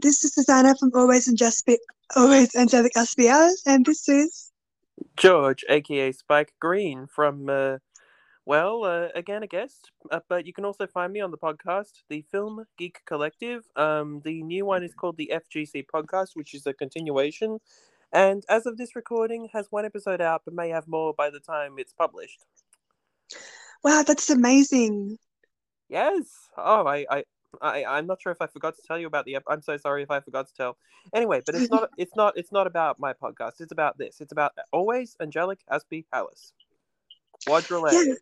this is Susanna from Always Angelic, Always Angelic Aspie Alice, and this is George, aka Spike Greene from, uh, well, uh, again, a guest, uh, but you can also find me on the podcast, the Film Geek Collective. Um, the new one is called the FGC Podcast, which is a continuation, and as of this recording, has one episode out, but may have more by the time it's published. Wow, that's amazing. Yes. Oh, I, I, I, I'm not sure if I forgot to tell you about the. Ep- I'm so sorry if I forgot to tell. Anyway, but it's not. It's not. It's not about my podcast. It's about this. It's about always angelic Aspie Alice. Quadrille. Yes.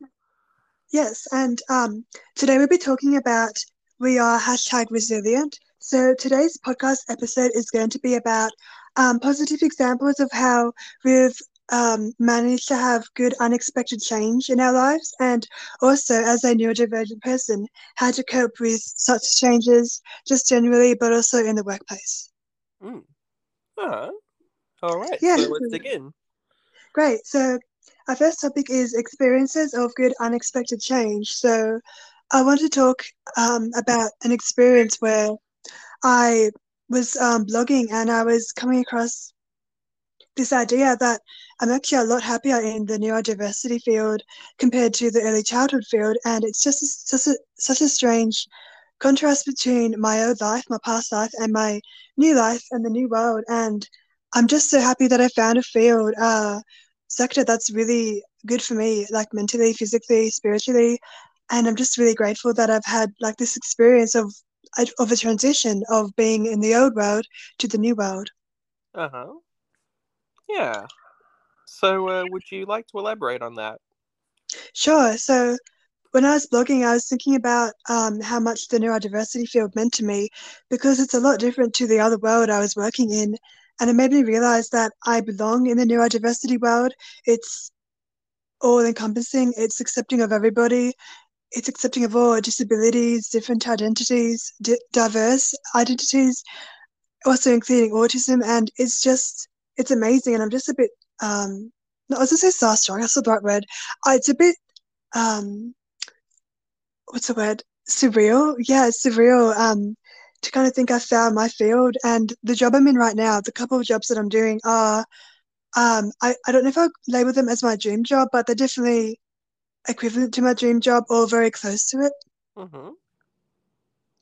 Yes, and um, today we'll be talking about we are hashtag resilient. So today's podcast episode is going to be about um, positive examples of how we've um, managed to have good unexpected change in our lives, and also as a neurodivergent person, how to cope with such changes just generally, but also in the workplace. Mm. Uh-huh. All right. Yeah. So let's dig in. Great. So our first topic is experiences of good unexpected change. So I want to talk um, about an experience where I was um, blogging and I was coming across this idea that I'm actually a lot happier in the neurodiversity field compared to the early childhood field, and it's just a, such a such a strange contrast between my old life, my past life, and my new life and the new world. And I'm just so happy that I found a field, uh, sector that's really good for me, like mentally, physically, spiritually, and I'm just really grateful that I've had like this experience of of a transition of being in the old world to the new world. Uh huh. Yeah. So, uh, would you like to elaborate on that? Sure. So when I was blogging, I was thinking about um, how much the neurodiversity field meant to me because it's a lot different to the other world I was working in. And it made me realize that I belong in the neurodiversity world. It's all encompassing, it's accepting of everybody, it's accepting of all disabilities, different identities, di- diverse identities, also including autism. And it's just, it's amazing. And I'm just a bit, um, no, I was going to say starstruck, that's the right word. Uh, it's a bit, um, what's the word? Surreal. Yeah, it's surreal. Um, to kind of think I found my field and the job I'm in right now, the couple of jobs that I'm doing are, um, I, I don't know if I label them as my dream job, but they're definitely equivalent to my dream job or very close to it. Mm-hmm.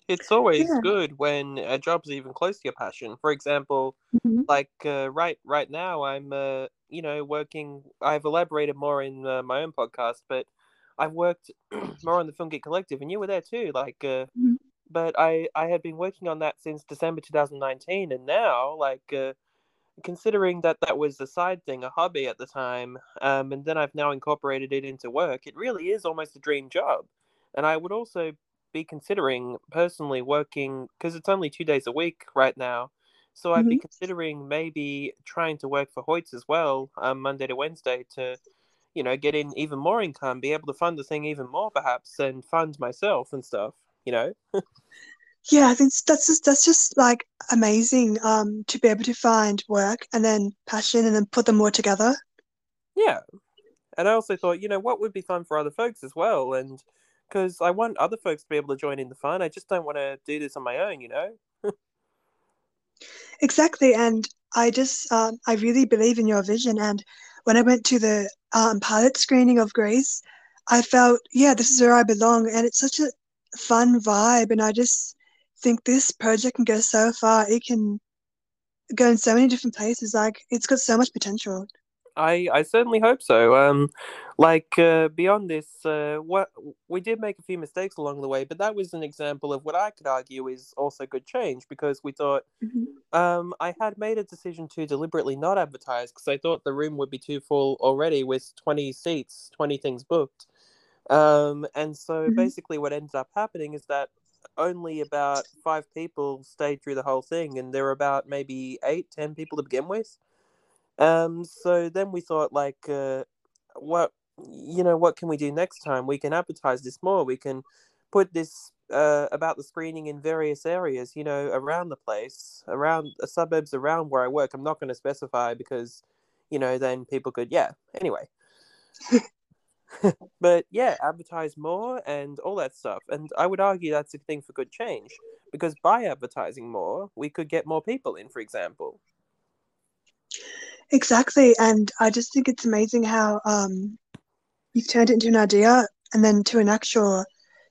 It's always Yeah. good when a job's even close to your passion. For example, Mhm. like uh, right right now, I'm uh, you know working. I've elaborated more in uh, my own podcast, but I've worked more on the Film Geek Collective, and you were there too. Like, uh, Mhm. but I I had been working on that since December 2019, and now like. Uh, considering that that was a side thing, a hobby at the time, um, and then I've now incorporated it into work, it really is almost a dream job. And I would also be considering personally working because it's only two days a week right now. So I'd be considering maybe trying to work for Hoyts as well, um, Monday to Wednesday, to you know get in even more income, be able to fund the thing even more perhaps, and fund myself and stuff. You know. Yeah, I think that's just that's just like amazing um to be able to find work and then passion and then put them all together. Yeah. And I also thought, you know, what would be fun for other folks as well? And because I want other folks to be able to join in the fun, I just don't want to do this on my own, you know? Exactly, and I just um, I really believe in your vision. And when I went to the um, pilot screening of Grace, I felt yeah, this is where I belong, and it's such a fun vibe. And I just think this project can go so far. It can go in so many different places. Like it's got so much potential. I, I certainly hope so. Um, like uh, beyond this, uh, what we did make a few mistakes along the way, but that was an example of what I could argue is also good change because we thought um, I had made a decision to deliberately not advertise because I thought the room would be too full already with 20 seats, 20 things booked. Um, and so Mhm. basically, what ended up happening is that only about five people stayed through the whole thing, and there were about maybe eight, ten people to begin with. Um, so then we thought, like, uh, what you know, what can we do next time? We can advertise this more. We can put this uh, about the screening in various areas, you know, around the place, around the suburbs around where I work. I'm not going to specify because, you know, then people could, yeah. Anyway, But yeah, advertise more and all that stuff. And I would argue that's a thing for good change because by advertising more, we could get more people in, for example. Exactly. And I just think it's amazing how um, you've turned it into an idea and then to an actual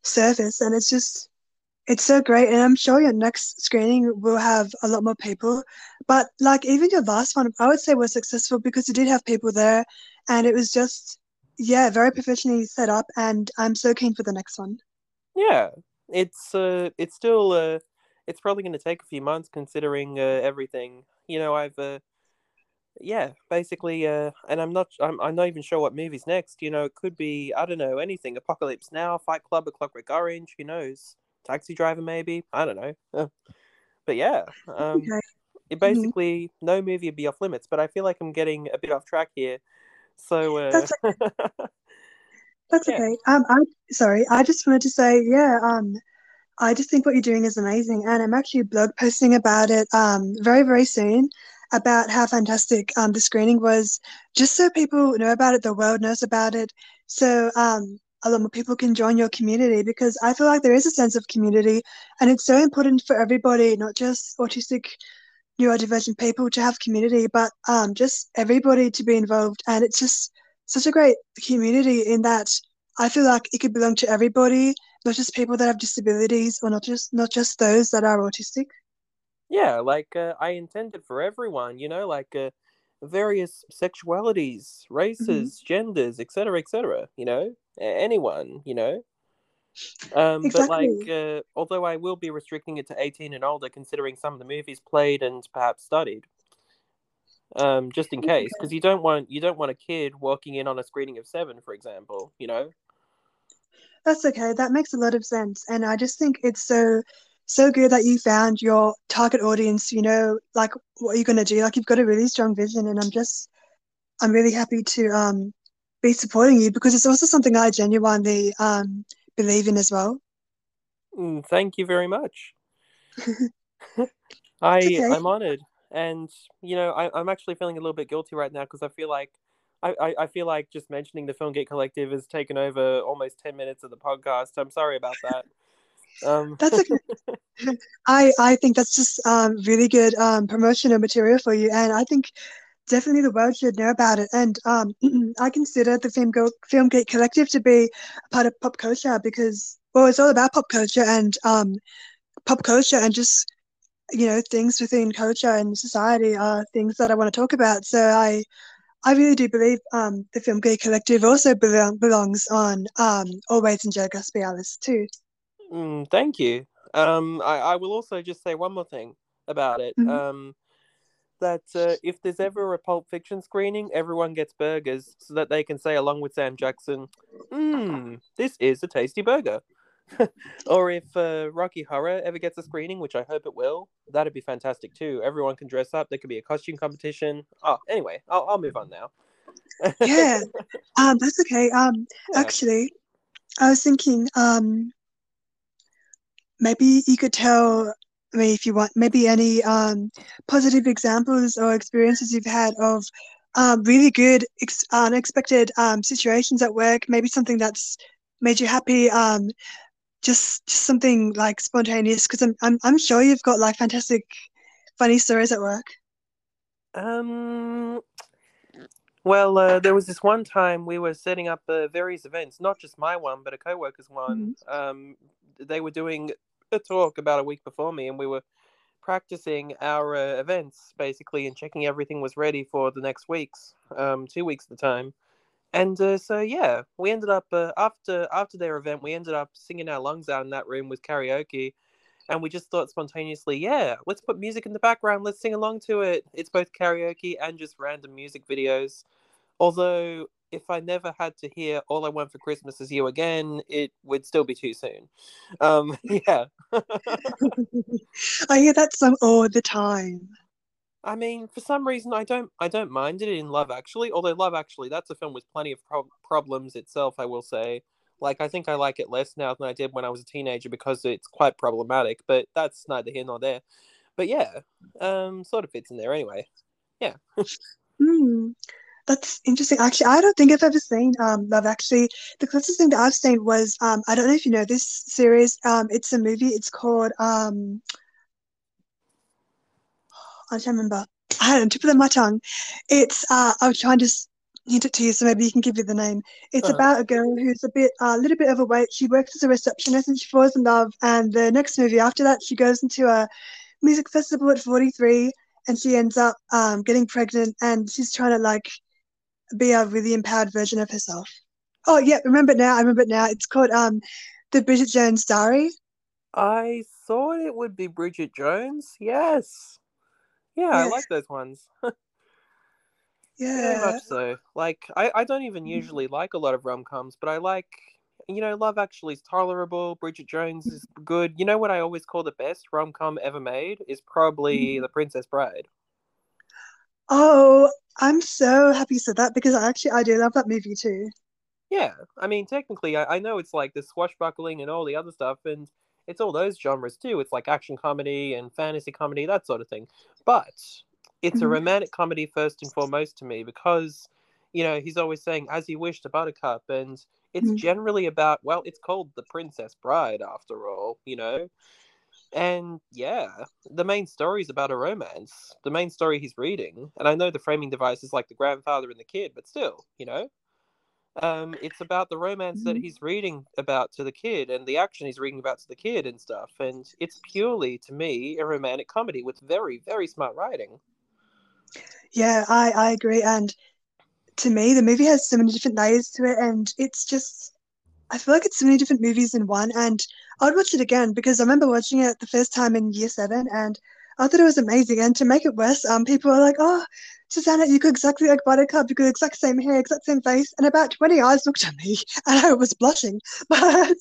service. And it's just, it's so great. And I'm sure your next screening will have a lot more people. But like even your last one, I would say was successful because you did have people there and it was just, yeah, very professionally set up. And I'm so keen for the next one. Yeah. It's, uh, it's still, uh, it's probably going to take a few months considering uh, everything. You know, I've, uh, yeah, basically, uh, and I'm not, I'm, I'm not even sure what movie's next. You know, it could be, I don't know, anything. Apocalypse Now, Fight Club, A Clockwork Orange. Who knows? Taxi Driver, maybe. I don't know. but yeah, um, okay. it mm-hmm. basically mm-hmm. no movie would be off limits. But I feel like I'm getting a bit off track here. So uh... that's okay. that's yeah. okay. Um, I sorry. I just wanted to say, yeah. Um, I just think what you're doing is amazing, and I'm actually blog posting about it. Um, very very soon about how fantastic um, the screening was, just so people know about it, the world knows about it, so um, a lot more people can join your community because I feel like there is a sense of community and it's so important for everybody, not just autistic neurodivergent people to have community, but um, just everybody to be involved. And it's just such a great community in that I feel like it could belong to everybody, not just people that have disabilities or not just not just those that are autistic yeah like uh, i intended for everyone you know like uh, various sexualities mm-hmm. races mm-hmm. genders etc etc you know anyone you know um, exactly. but like uh, although i will be restricting it to 18 and older considering some of the movies played and perhaps studied um, just in case because you don't want you don't want a kid walking in on a screening of seven for example you know that's okay that makes a lot of sense and i just think it's so so good that you found your target audience, you know, like what are you're going to do. Like you've got a really strong vision, and I'm just, I'm really happy to um, be supporting you because it's also something I genuinely um, believe in as well. Mm, thank you very much. I okay. I'm honored, and you know I, I'm actually feeling a little bit guilty right now because I feel like I, I, I feel like just mentioning the Film Geek Collective has taken over almost ten minutes of the podcast. I'm sorry about that. Um. That's okay. I I think that's just um, really good um, promotional material for you, and I think definitely the world should know about it. And um, I consider the Film Go- Film Geek Collective to be part of pop culture because well, it's all about pop culture and um, pop culture and just you know things within culture and society are things that I want to talk about. So I I really do believe um, the Film Geek Collective also belong, belongs on um, Always Aspie Alice too. Mm, thank you. Um, I, I will also just say one more thing about it. Mm-hmm. Um, that uh, if there's ever a Pulp Fiction screening, everyone gets burgers so that they can say, along with Sam Jackson, "Mmm, this is a tasty burger." or if uh, Rocky Horror ever gets a screening, which I hope it will, that'd be fantastic too. Everyone can dress up. There could be a costume competition. Oh, anyway, I'll, I'll move on now. yeah, um, that's okay. Um, yeah. actually, I was thinking, um, maybe you could tell me if you want, maybe any um, positive examples or experiences you've had of um, really good, ex- unexpected um, situations at work, maybe something that's made you happy, um, just, just something like spontaneous, because I'm, I'm, I'm sure you've got like fantastic, funny stories at work. Um, well, uh, there was this one time we were setting up uh, various events, not just my one, but a co-worker's one. Mm-hmm. Um, they were doing a talk about a week before me, and we were practicing our uh, events basically and checking everything was ready for the next weeks, um, two weeks at the time. And uh, so yeah, we ended up uh, after after their event, we ended up singing our lungs out in that room with karaoke, and we just thought spontaneously, yeah, let's put music in the background, let's sing along to it. It's both karaoke and just random music videos. Although if I never had to hear "All I Want for Christmas Is You" again, it would still be too soon. Um, yeah. I hear that song all the time. I mean, for some reason, I don't, I don't mind it in Love Actually. Although Love Actually, that's a film with plenty of pro- problems itself. I will say. Like, I think I like it less now than I did when I was a teenager because it's quite problematic. But that's neither here nor there. But yeah, um, sort of fits in there anyway. Yeah. mm. That's interesting. Actually, I don't think I've ever seen um, Love Actually. The closest thing that I've seen was um, I don't know if you know this series. Um, it's a movie. It's called um, I can't remember. I had on tip of my tongue. It's uh, I was trying to just hint it to you, so maybe you can give you the name. It's uh-huh. about a girl who's a bit a uh, little bit overweight. She works as a receptionist and she falls in love. And the next movie after that, she goes into a music festival at 43 and she ends up um, getting pregnant and she's trying to like be a really empowered version of herself. Oh yeah, remember now. I remember it now. It's called um, the Bridget Jones Diary. I thought it would be Bridget Jones. Yes. Yeah, I like those ones. yeah. Very much so. Like I, I don't even mm-hmm. usually like a lot of rom coms, but I like you know, Love Actually is tolerable. Bridget Jones is good. You know what I always call the best rom com ever made is probably mm-hmm. The Princess Bride. Oh, I'm so happy you said that because I actually I do love that movie too. Yeah, I mean, technically, I, I know it's like the swashbuckling and all the other stuff, and it's all those genres too. It's like action comedy and fantasy comedy, that sort of thing. But it's mm-hmm. a romantic comedy first and foremost to me because, you know, he's always saying, as you wish to Buttercup, and it's mm-hmm. generally about, well, it's called The Princess Bride after all, you know? And yeah, the main story is about a romance. The main story he's reading, and I know the framing device is like the grandfather and the kid, but still, you know, um, it's about the romance mm-hmm. that he's reading about to the kid and the action he's reading about to the kid and stuff. And it's purely, to me, a romantic comedy with very, very smart writing. Yeah, I, I agree. And to me, the movie has so many different layers to it, and it's just, I feel like it's so many different movies in one. And I'd watch it again because I remember watching it the first time in year seven, and I thought it was amazing. And to make it worse, um, people were like, "Oh, Susanna, you look exactly like Buttercup. You got exact same hair, exact same face." And about twenty eyes looked at me, and I was blushing. But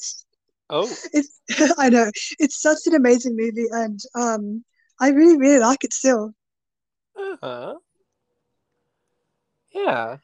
oh, it's I know it's such an amazing movie, and um, I really, really like it still. Uh huh. Yeah.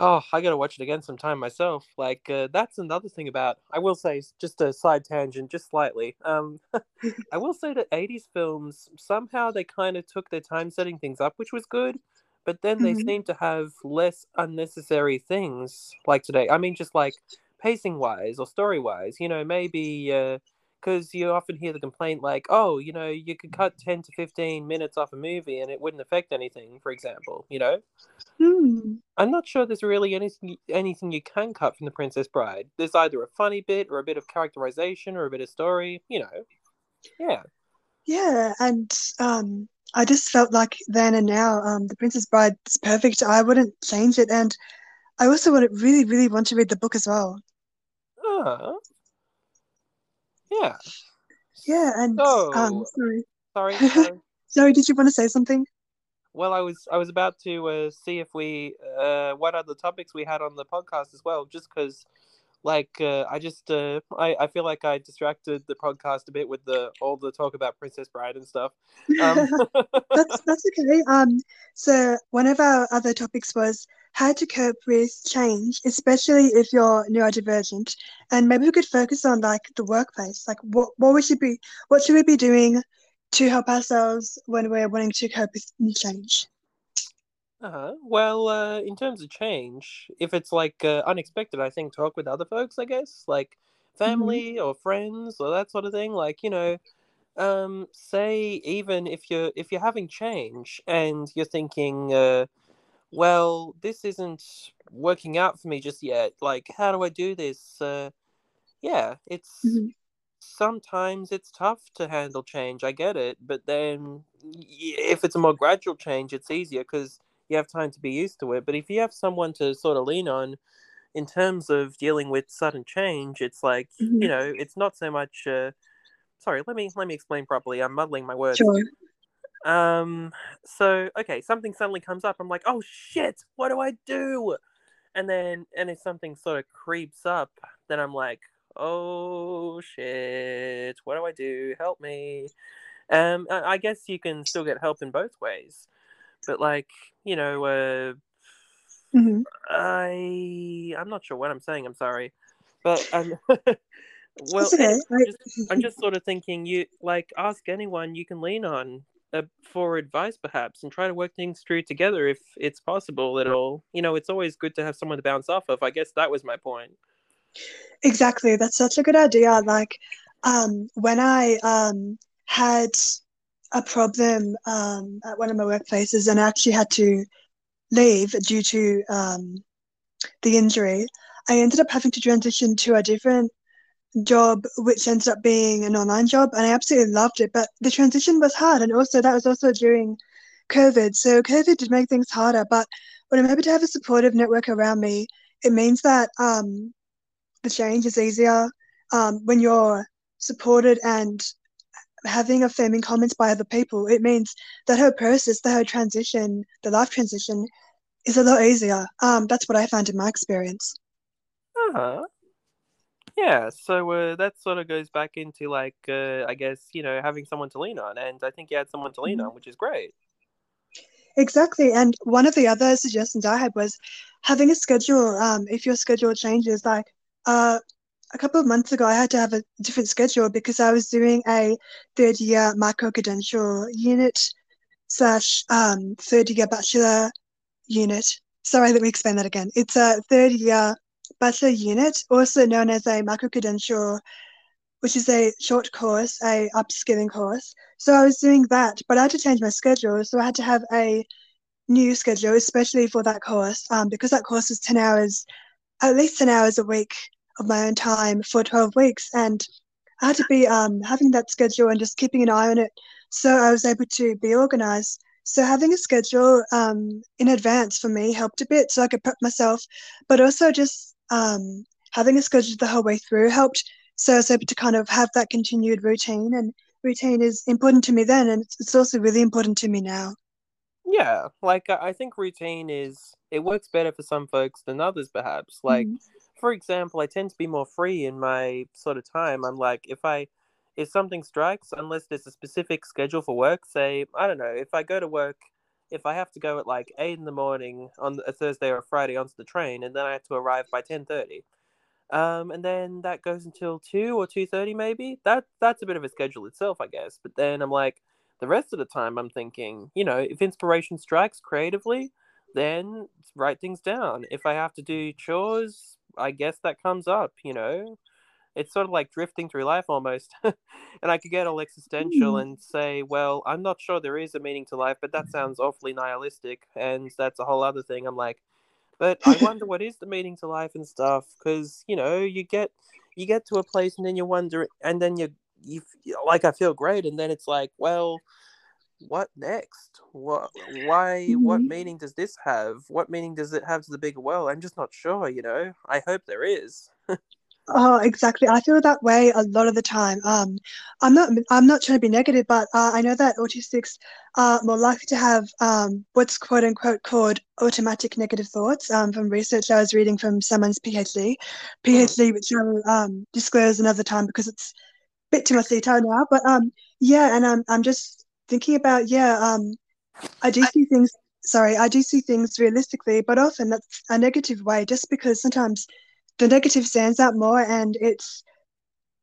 Oh, I gotta watch it again sometime myself. Like uh, that's another thing about. I will say, just a side tangent, just slightly. Um, I will say that '80s films somehow they kind of took their time setting things up, which was good, but then they mm-hmm. seem to have less unnecessary things like today. I mean, just like pacing wise or story wise. You know, maybe. Uh, because you often hear the complaint like, oh, you know, you could cut 10 to 15 minutes off a movie and it wouldn't affect anything, for example, you know? Hmm. I'm not sure there's really anything anything you can cut from The Princess Bride. There's either a funny bit or a bit of characterization or a bit of story, you know. Yeah. Yeah, and um I just felt like then and now, um, The Princess Bride is perfect. I wouldn't change it and I also would really, really want to read the book as well. Uh, yeah. Yeah, and so, um, sorry. Sorry. Sorry. sorry. Did you want to say something? Well, I was I was about to uh, see if we uh, what other topics we had on the podcast as well, just because like uh, I just uh, I I feel like I distracted the podcast a bit with the all the talk about Princess Bride and stuff. Um... that's that's okay. Um, so one of our other topics was how to cope with change, especially if you're neurodivergent, and maybe we could focus on like the workplace, like what what we should be what should we be doing to help ourselves when we're wanting to cope with new change. Uh-huh. Well, uh, in terms of change, if it's like uh, unexpected, I think talk with other folks, I guess, like mm-hmm. family mm-hmm. or friends or that sort of thing. Like, you know, um, say even if you're if you're having change and you're thinking, uh, well, this isn't working out for me just yet. Like, how do I do this? Uh, yeah, it's mm-hmm. sometimes it's tough to handle change. I get it, but then if it's a more gradual change, it's easier because you have time to be used to it. But if you have someone to sort of lean on in terms of dealing with sudden change, it's like mm-hmm. you know, it's not so much. Uh, sorry, let me let me explain properly. I'm muddling my words. Sure. Um. So okay, something suddenly comes up. I'm like, oh shit, what do I do? And then, and if something sort of creeps up, then I'm like, oh shit, what do I do? Help me. Um, I guess you can still get help in both ways but like you know, uh, mm-hmm. I I'm not sure what I'm saying. I'm sorry, but um, well, okay. I'm, just, I'm just sort of thinking you like ask anyone you can lean on uh, for advice perhaps and try to work things through together if it's possible at all. You know it's always good to have someone to bounce off of. I guess that was my point. Exactly. That's such a good idea. Like um when i um had a problem um at one of my workplaces and i actually had to leave due to um the injury i ended up having to transition to a different job, which ended up being an online job, and I absolutely loved it. But the transition was hard, and also that was also during COVID. So COVID did make things harder. But when I'm able to have a supportive network around me, it means that um, the change is easier um, when you're supported and having affirming comments by other people. It means that her process, the whole transition, the life transition, is a lot easier. Um, that's what I found in my experience. Uh-huh. Yeah, so uh, that sort of goes back into like uh, I guess you know having someone to lean on, and I think you had someone to lean mm-hmm. on, which is great. Exactly, and one of the other suggestions I had was having a schedule. Um, if your schedule changes, like uh, a couple of months ago, I had to have a different schedule because I was doing a third year micro credential unit slash um, third year bachelor unit. Sorry, let me explain that again. It's a third year bachelor unit, also known as a micro-credential, which is a short course, a upskilling course. So I was doing that, but I had to change my schedule. So I had to have a new schedule, especially for that course, um, because that course was 10 hours, at least 10 hours a week of my own time for 12 weeks. And I had to be um, having that schedule and just keeping an eye on it. So I was able to be organized. So having a schedule um, in advance for me helped a bit so I could prep myself, but also just um, having a schedule the whole way through helped. So I was able to kind of have that continued routine, and routine is important to me then, and it's also really important to me now. Yeah, like I think routine is it works better for some folks than others, perhaps. Like, mm-hmm. for example, I tend to be more free in my sort of time. I'm like, if I if something strikes, unless there's a specific schedule for work, say I don't know, if I go to work if I have to go at like eight in the morning on a Thursday or a Friday onto the train, and then I have to arrive by ten thirty, um, and then that goes until two or two thirty maybe. That that's a bit of a schedule itself, I guess. But then I'm like, the rest of the time, I'm thinking, you know, if inspiration strikes creatively, then write things down. If I have to do chores, I guess that comes up, you know it's sort of like drifting through life almost. and I could get all existential mm. and say, well, I'm not sure there is a meaning to life, but that sounds awfully nihilistic. And that's a whole other thing. I'm like, but I wonder what is the meaning to life and stuff. Because, you know, you get you get to a place and then you wonder, and then you, you like, I feel great. And then it's like, well, what next? What, why, mm-hmm. what meaning does this have? What meaning does it have to the bigger world? I'm just not sure, you know. I hope there is. Oh, exactly. I feel that way a lot of the time. Um, I'm not. I'm not trying to be negative, but uh, I know that autistics are more likely to have um, what's quote unquote called automatic negative thoughts. Um, from research I was reading from someone's PhD, PhD, which I will um, disclose another time because it's a bit too much detail now. But um, yeah, and I'm I'm just thinking about yeah. Um, I do see things. Sorry, I do see things realistically, but often that's a negative way, just because sometimes the negative stands out more and it's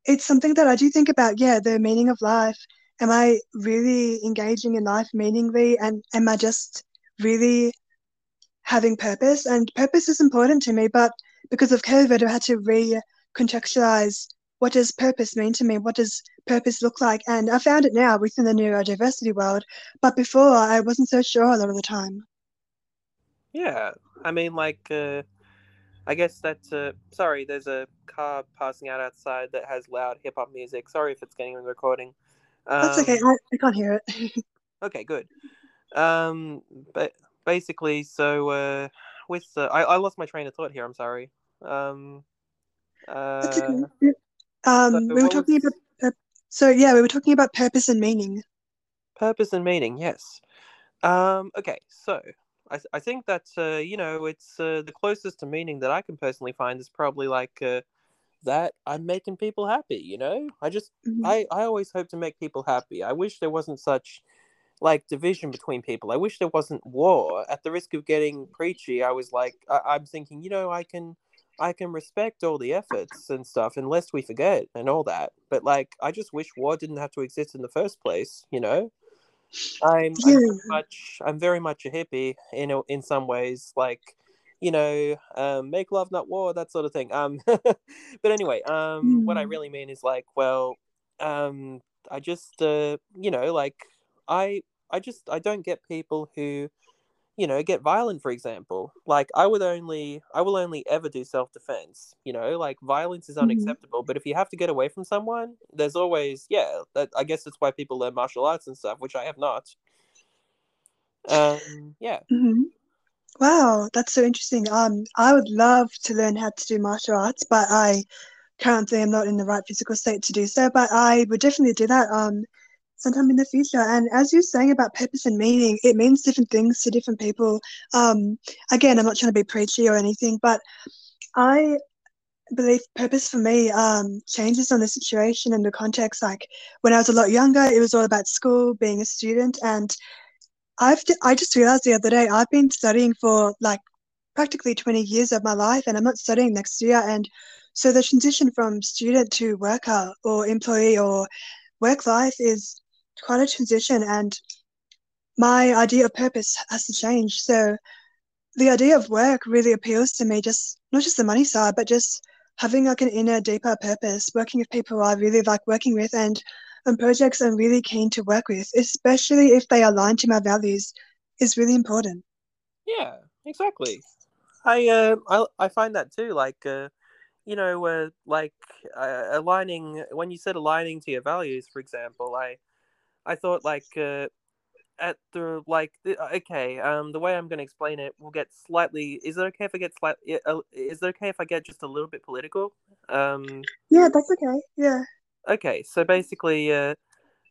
it's something that I do think about, yeah, the meaning of life. Am I really engaging in life meaningly and am I just really having purpose? And purpose is important to me, but because of COVID, I had to recontextualize what does purpose mean to me? What does purpose look like? And I found it now within the neurodiversity world, but before I wasn't so sure a lot of the time. Yeah, I mean, like, uh, I guess that's uh, sorry. There's a car passing out outside that has loud hip hop music. Sorry if it's getting in the recording. Um, that's okay. Um, I, I can't hear it. okay, good. Um, but basically, so uh, with uh, I, I lost my train of thought here. I'm sorry. Um, uh, that's okay. Um, so we were talking was... about. Uh, so yeah, we were talking about purpose and meaning. Purpose and meaning, yes. Um, okay, so I, I think that uh, you know it's uh, the closest to meaning that I can personally find is probably like uh, that I'm making people happy. You know, I just mm-hmm. I I always hope to make people happy. I wish there wasn't such like division between people. I wish there wasn't war. At the risk of getting preachy, I was like I, I'm thinking, you know, I can I can respect all the efforts and stuff, unless we forget and all that. But like, I just wish war didn't have to exist in the first place. You know. I'm, Yeah. I'm very much I'm very much a hippie in a- in some ways, like you know, um, make love not war, that sort of thing. Um, but anyway, um, what I Mm. really mean is like, well, um, I just uh, you know, like I I just I don't get people who you know get violent for example like i would only i will only ever do self-defense you know like violence is Mhm. unacceptable but if you have to get away from someone there's always yeah that, i guess that's why people learn martial arts and stuff which i have not um yeah hmm Wow, that's so interesting. Um, I would love to learn how to do martial arts, but I currently am not in the right physical state to do so. But I would definitely do that um sometime in the future. And as you're saying about purpose and meaning, it means different things to different people. Um, again, I'm not trying to be preachy or anything, but I believe purpose for me um changes on the situation and the context. Like when I was a lot younger, it was all about school, being a student, and I've I just realized the other day I've been studying for like practically 20 years of my life and I'm not studying next year and so the transition from student to worker or employee or work life is quite a transition and my idea of purpose has to change so the idea of work really appeals to me just not just the money side but just having like an inner deeper purpose working with people I really like working with and and projects I'm really keen to work with especially if they align to my values is really important. Yeah exactly. I uh i, I find that too like uh you know uh, like uh, aligning when you said aligning to your values for example i i thought like uh at the like the, uh, okay um the way i'm going to explain it will get slightly is it okay if i get slightly is it okay if i get just a little bit political um yeah that's okay yeah okay so basically uh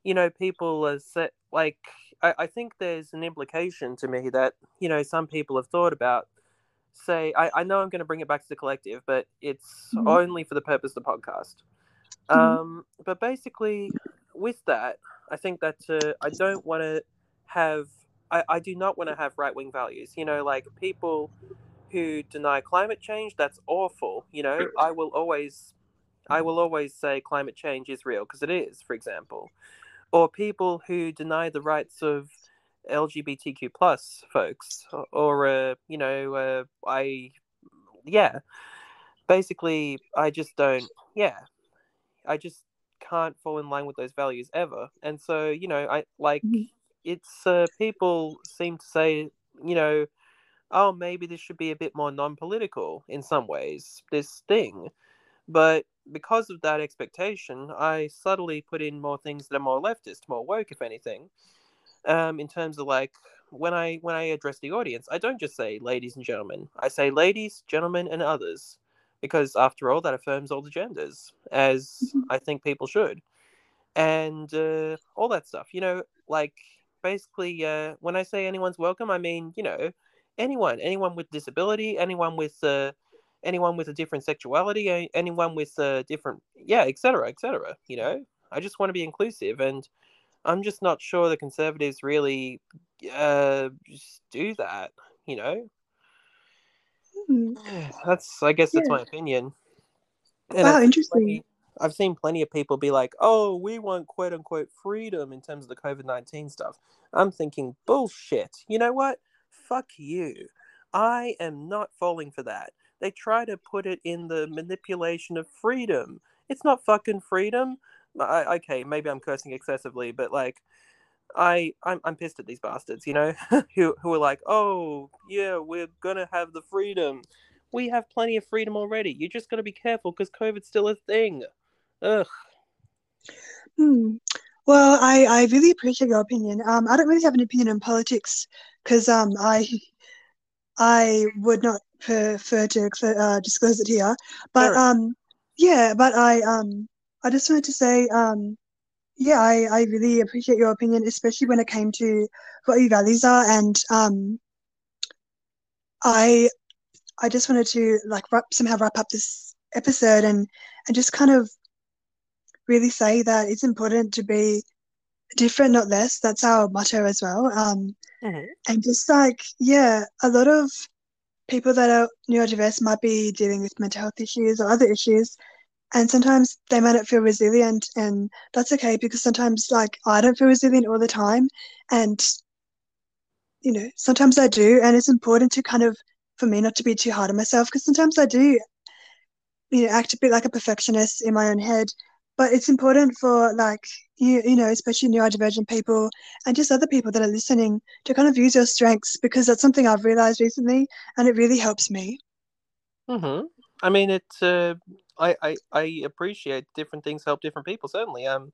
you know people are set like I, I think there's an implication to me that you know some people have thought about say i, I know i'm going to bring it back to the collective but it's Mhm. only for the purpose of the podcast Mhm. um but basically with that i think that uh, i don't want to have I, I do not want to have right-wing values you know like people who deny climate change that's awful you know? I will always i will always say climate change is real because it is for example. Or people who deny the rights of lgbtq plus folks or, or uh, you know uh, i yeah. Basically i just don't yeah. I just can't fall in line with those values ever. And so you know i like Mhm. it's uh, people seem to say you know oh maybe this should be a bit more non-political in some ways this thing. But because of that expectation i subtly put in more things that are more leftist more woke if anything um, in terms of like when i when i address the audience i don't just say ladies and gentlemen i say ladies gentlemen and others because after all that affirms all the genders as Mhm. i think people should and uh, all that stuff you know like basically uh, when i say anyone's welcome i mean you know anyone anyone with disability anyone with uh, anyone with a different sexuality anyone with a different yeah etc etc you know i just want to be inclusive and i'm just not sure the conservatives really uh do that you know. Hmm. Eh, that's i guess that's my opinion and wow I've seen interesting plenty, I've seen plenty of people be like, "Oh, we want quote unquote freedom in terms of the COVID nineteen stuff." I'm thinking bullshit. You know what? Fuck you. I am not falling for that. They try to put it in the manipulation of freedom. It's not fucking freedom. I, okay, maybe I'm cursing excessively, but like, I I'm, I'm pissed at these bastards. You know, who who are like, "Oh, yeah, we're gonna have the freedom." We have plenty of freedom already. You just got to be careful because COVID's still a thing. Ugh. Hmm. Well, I, I really appreciate your opinion. Um, I don't really have an opinion on politics because um, I I would not prefer to uh, disclose it here. But um, yeah, but I um, I just wanted to say um, yeah, I, I really appreciate your opinion, especially when it came to what your values are. And um, I I just wanted to like wrap, somehow wrap up this episode and and just kind of really say that it's important to be different, not less. That's our motto as well. Um, Mhm. and just like, yeah, a lot of people that are neurodiverse might be dealing with mental health issues or other issues. And sometimes they might not feel resilient and that's okay because sometimes like i don't feel resilient all the time and you know sometimes i do and it's important to kind of for me not to be too hard on myself because sometimes i do you know act a bit like a perfectionist in my own head but it's important for like you, you know especially neurodivergent people and just other people that are listening to kind of use your strengths because that's something i've realized recently and it really helps me mm-hmm. I mean it's uh, I, I i appreciate different things help different people certainly um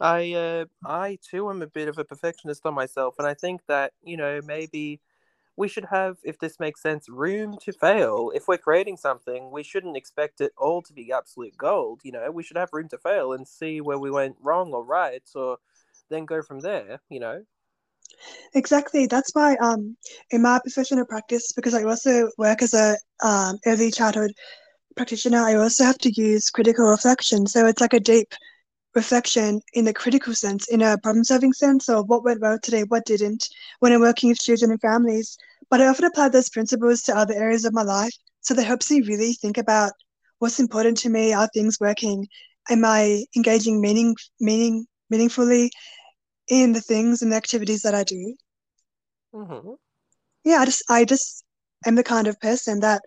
i uh, i too am a bit of a perfectionist on myself and i think that you know maybe we should have, if this makes sense, room to fail. If we're creating something, we shouldn't expect it all to be absolute gold. You know, we should have room to fail and see where we went wrong or right, or then go from there. You know. Exactly. That's why, um, in my professional practice, because I also work as a um, early childhood practitioner, I also have to use critical reflection. So it's like a deep reflection in the critical sense, in a problem solving sense of what went well today, what didn't, when I'm working with children and families. But I often apply those principles to other areas of my life. So that helps me really think about what's important to me, are things working, am I engaging meaning, meaning, meaningfully in the things and the activities that I do. Mm-hmm. Yeah, I just, I just am the kind of person that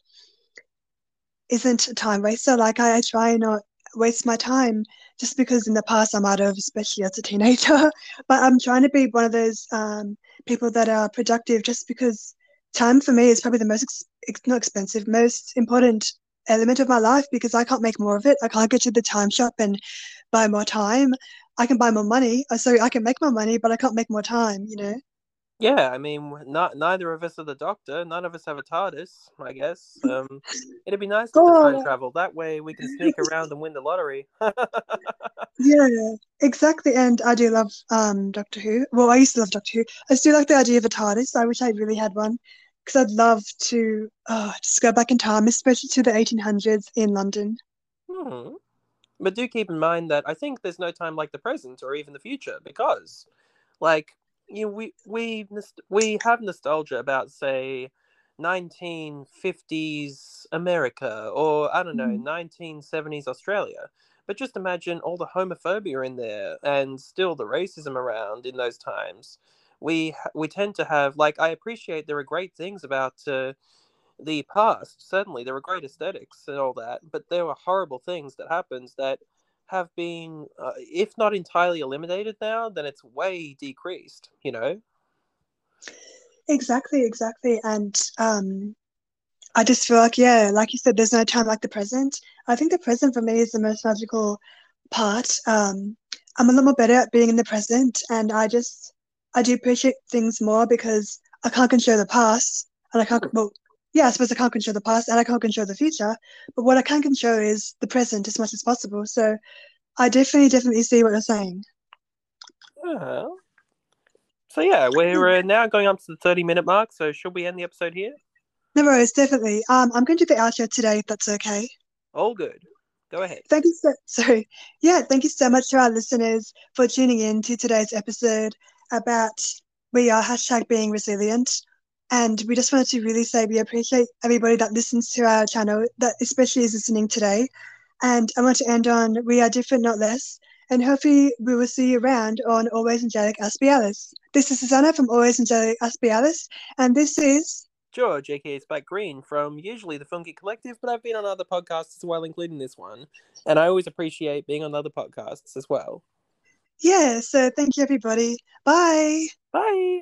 isn't a time waster. Like I, I try not waste my time just because in the past I might have, especially as a teenager. but I'm trying to be one of those um, people that are productive just because time for me is probably the most ex- not expensive, most important element of my life because I can't make more of it. I can't go to the time shop and buy more time. I can buy more money. Uh, so I can make more money, but I can't make more time, you know? Yeah, I mean, not neither of us are the doctor. None of us have a TARDIS. I guess um, it'd be nice to oh. time travel. That way, we can sneak around and win the lottery. yeah, exactly. And I do love um, Doctor Who. Well, I used to love Doctor Who. I still like the idea of a TARDIS. I wish I really had one because I'd love to oh, just go back in time, especially to the 1800s in London. Hmm. But do keep in mind that I think there's no time like the present or even the future because, like, you know, we we we have nostalgia about say 1950s America or I don't know mm. 1970s Australia. But just imagine all the homophobia in there and still the racism around in those times. We we tend to have like I appreciate there are great things about uh, the past. Certainly there were great aesthetics and all that, but there were horrible things that happened that have been, uh, if not entirely eliminated now, then it's way decreased. You know. Exactly, exactly, and um, I just feel like yeah, like you said, there's no time like the present. I think the present for me is the most magical part. Um, I'm a lot more better at being in the present, and I just I do appreciate things more because I can't control the past, and I can't well yeah, I suppose I can't control the past and I can't control the future, but what I can control is the present as much as possible. So I definitely, definitely see what you're saying. Uh, so yeah, we're uh, now going up to the 30 minute mark. So should we end the episode here? No worries, definitely. Um, I'm going to do the outro today, if that's okay. All good. Go ahead. Thank you so sorry. Yeah, thank you so much to our listeners for tuning in to today's episode about we are hashtag being resilient. And we just wanted to really say we appreciate everybody that listens to our channel, that especially is listening today. And I want to end on We Are Different, Not Less. And hopefully we will see you around on Always Angelic Aspie Alice. This is Susanna from Always Angelic Aspie Alice. And this is George, aka Spike Greene, from usually the Film Geek Collective, but I've been on other podcasts as well, including this one. And I always appreciate being on other podcasts as well. Yeah, so thank you, everybody. Bye. Bye.